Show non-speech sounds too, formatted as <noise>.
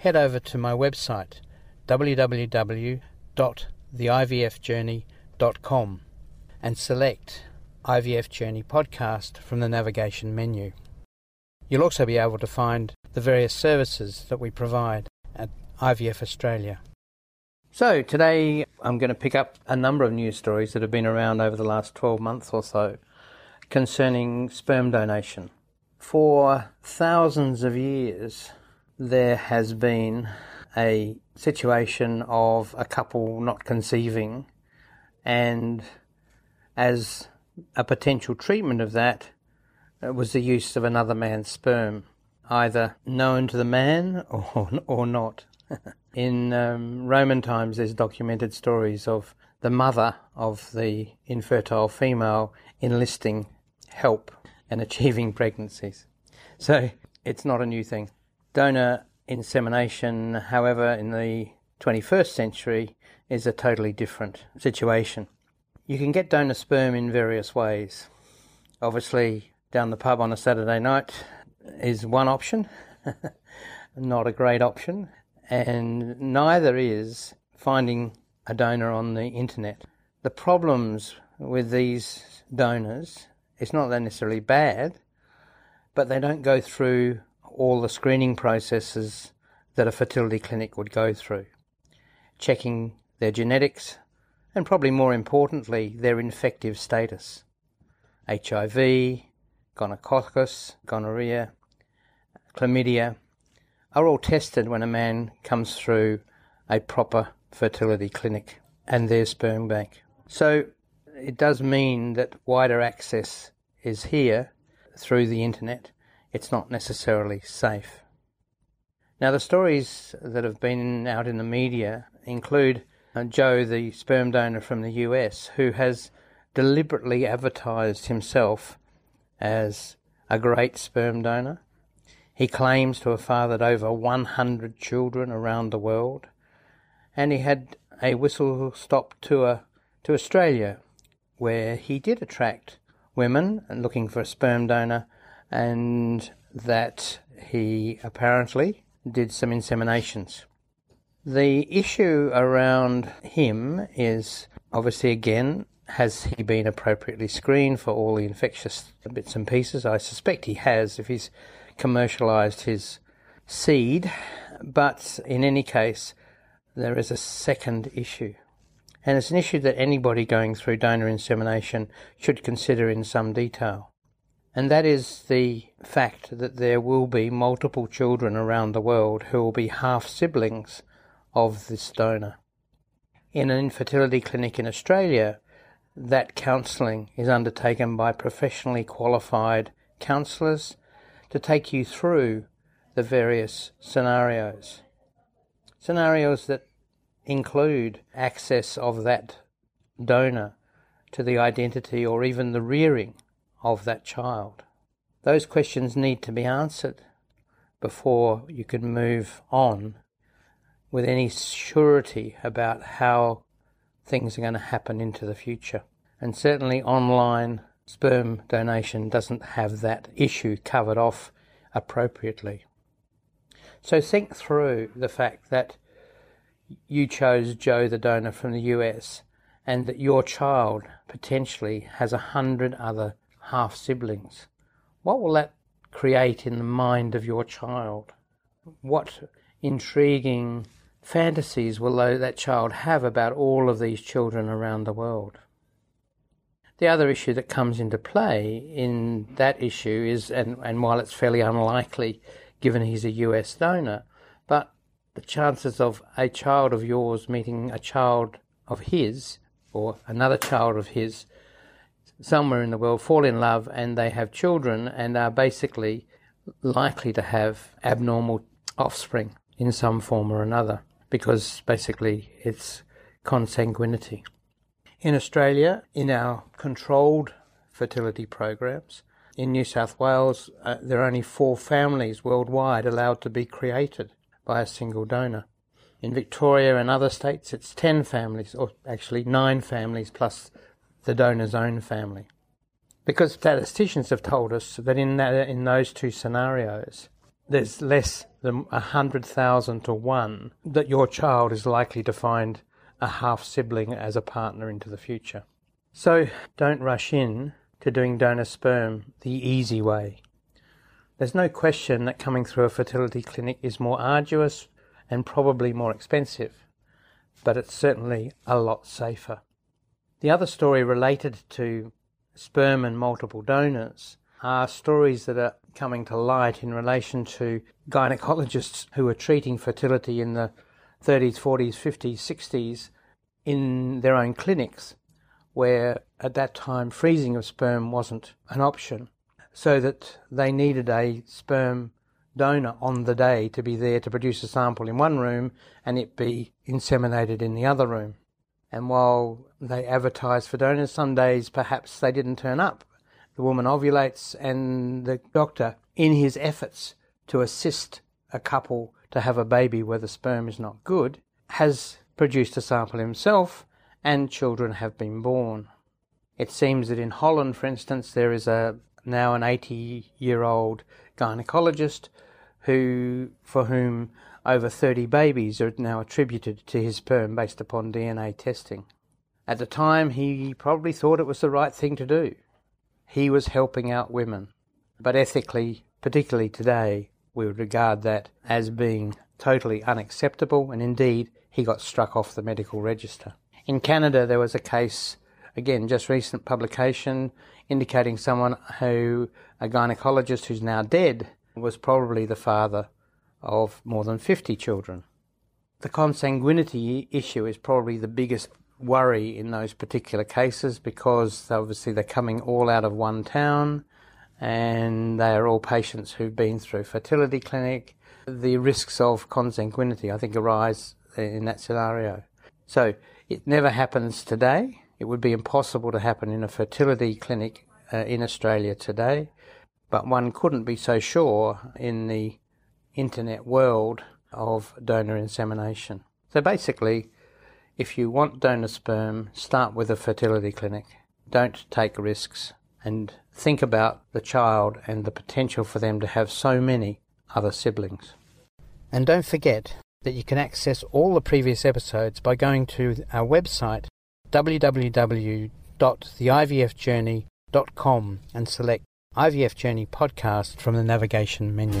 head over to my website www.theivfjourney.com and select IVF Journey Podcast from the navigation menu. You'll also be able to find the various services that we provide at IVF Australia. So, today I'm going to pick up a number of news stories that have been around over the last 12 months or so concerning sperm donation. For thousands of years, there has been a situation of a couple not conceiving, and as a potential treatment of that was the use of another man's sperm, either known to the man <laughs> or, or not. <laughs> In um, Roman times, there's documented stories of the mother of the infertile female enlisting help and achieving pregnancies. So it's not a new thing. Donor insemination, however, in the 21st century is a totally different situation. You can get donor sperm in various ways. Obviously, down the pub on a Saturday night is one option, <laughs> not a great option, and neither is finding a donor on the internet. The problems with these donors, it's not necessarily bad, but they don't go through all the screening processes that a fertility clinic would go through, checking their genetics and probably more importantly, their infective status. HIV, gonococcus, gonorrhea, chlamydia are all tested when a man comes through a proper fertility clinic and their sperm bank. So it does mean that wider access is here through the internet it's not necessarily safe. Now, the stories that have been out in the media include uh, Joe, the sperm donor from the US, who has deliberately advertised himself as a great sperm donor. He claims to have fathered over 100 children around the world, and he had a whistle stop tour to Australia where he did attract women looking for a sperm donor and that he apparently did some inseminations. The issue around him is obviously again has he been appropriately screened for all the infectious bits and pieces? I suspect he has if he's commercialized his seed, but in any case, there is a second issue. And it's an issue that anybody going through donor insemination should consider in some detail and that is the fact that there will be multiple children around the world who will be half siblings of this donor. In an infertility clinic in Australia, that counselling is undertaken by professionally qualified counsellors to take you through the various scenarios. Scenarios that include access of that donor to the identity or even the rearing of that child? Those questions need to be answered before you can move on with any surety about how things are going to happen into the future. And certainly online sperm donation doesn't have that issue covered off appropriately. So think through the fact that you chose Joe, the donor from the US, and that your child potentially has a hundred other half siblings. What will that create in the mind of your child? What intriguing fantasies will that child have about all of these children around the world? The other issue that comes into play in that issue is, and, and while it's fairly unlikely given he's a US donor, but the chances of a child of yours meeting a child of his or another child of his somewhere in the world fall in love and they have children and are basically likely to have abnormal offspring in some form or another because basically it's consanguinity. In Australia, in our controlled fertility programs, in New South Wales, uh, there are only four families worldwide allowed to be created by a single donor. In Victoria and other states, it's 10 families, or actually 9 families plus the donor's own family. Because statisticians have told us that in, that, in those two scenarios, there's less than 100,000 to 1 that your child is likely to find a half sibling as a partner into the future. So don't rush in to doing donor sperm the easy way. There's no question that coming through a fertility clinic is more arduous and probably more expensive, but it's certainly a lot safer. The other story related to sperm and multiple donors are stories that are coming to light in relation to gynecologists who are treating fertility in the 30s, 40s, 50s, 60s in their own clinics, where at that time freezing of sperm wasn't an option, so that they needed a sperm donor on the day to be there to produce a sample in one room and it be inseminated in the other room. And while they advertised for donors, some days perhaps they didn't turn up. The woman ovulates, and the doctor, in his efforts to assist a couple to have a baby where the sperm is not good, has produced a sample himself, and children have been born. It seems that in Holland, for instance, there is a now an 80 year old gynecologist who, for whom over 30 babies are now attributed to his sperm based upon DNA testing. At the time, he probably thought it was the right thing to do. He was helping out women. But ethically, particularly today, we would regard that as being totally unacceptable, and indeed, he got struck off the medical register. In Canada, there was a case, again, just recent publication, indicating someone who, a gynecologist who's now dead, was probably the father of more than 50 children. The consanguinity issue is probably the biggest worry in those particular cases because obviously they're coming all out of one town and they are all patients who've been through fertility clinic. The risks of consanguinity, I think, arise in that scenario. So it never happens today. It would be impossible to happen in a fertility clinic uh, in Australia today but one couldn't be so sure in the internet world of donor insemination. So basically, if you want donor sperm, start with a fertility clinic. Don't take risks and think about the child and the potential for them to have so many other siblings. And don't forget that you can access all the previous episodes by going to our website www.theivfjourney.com and select IVF Journey podcast from the navigation menu.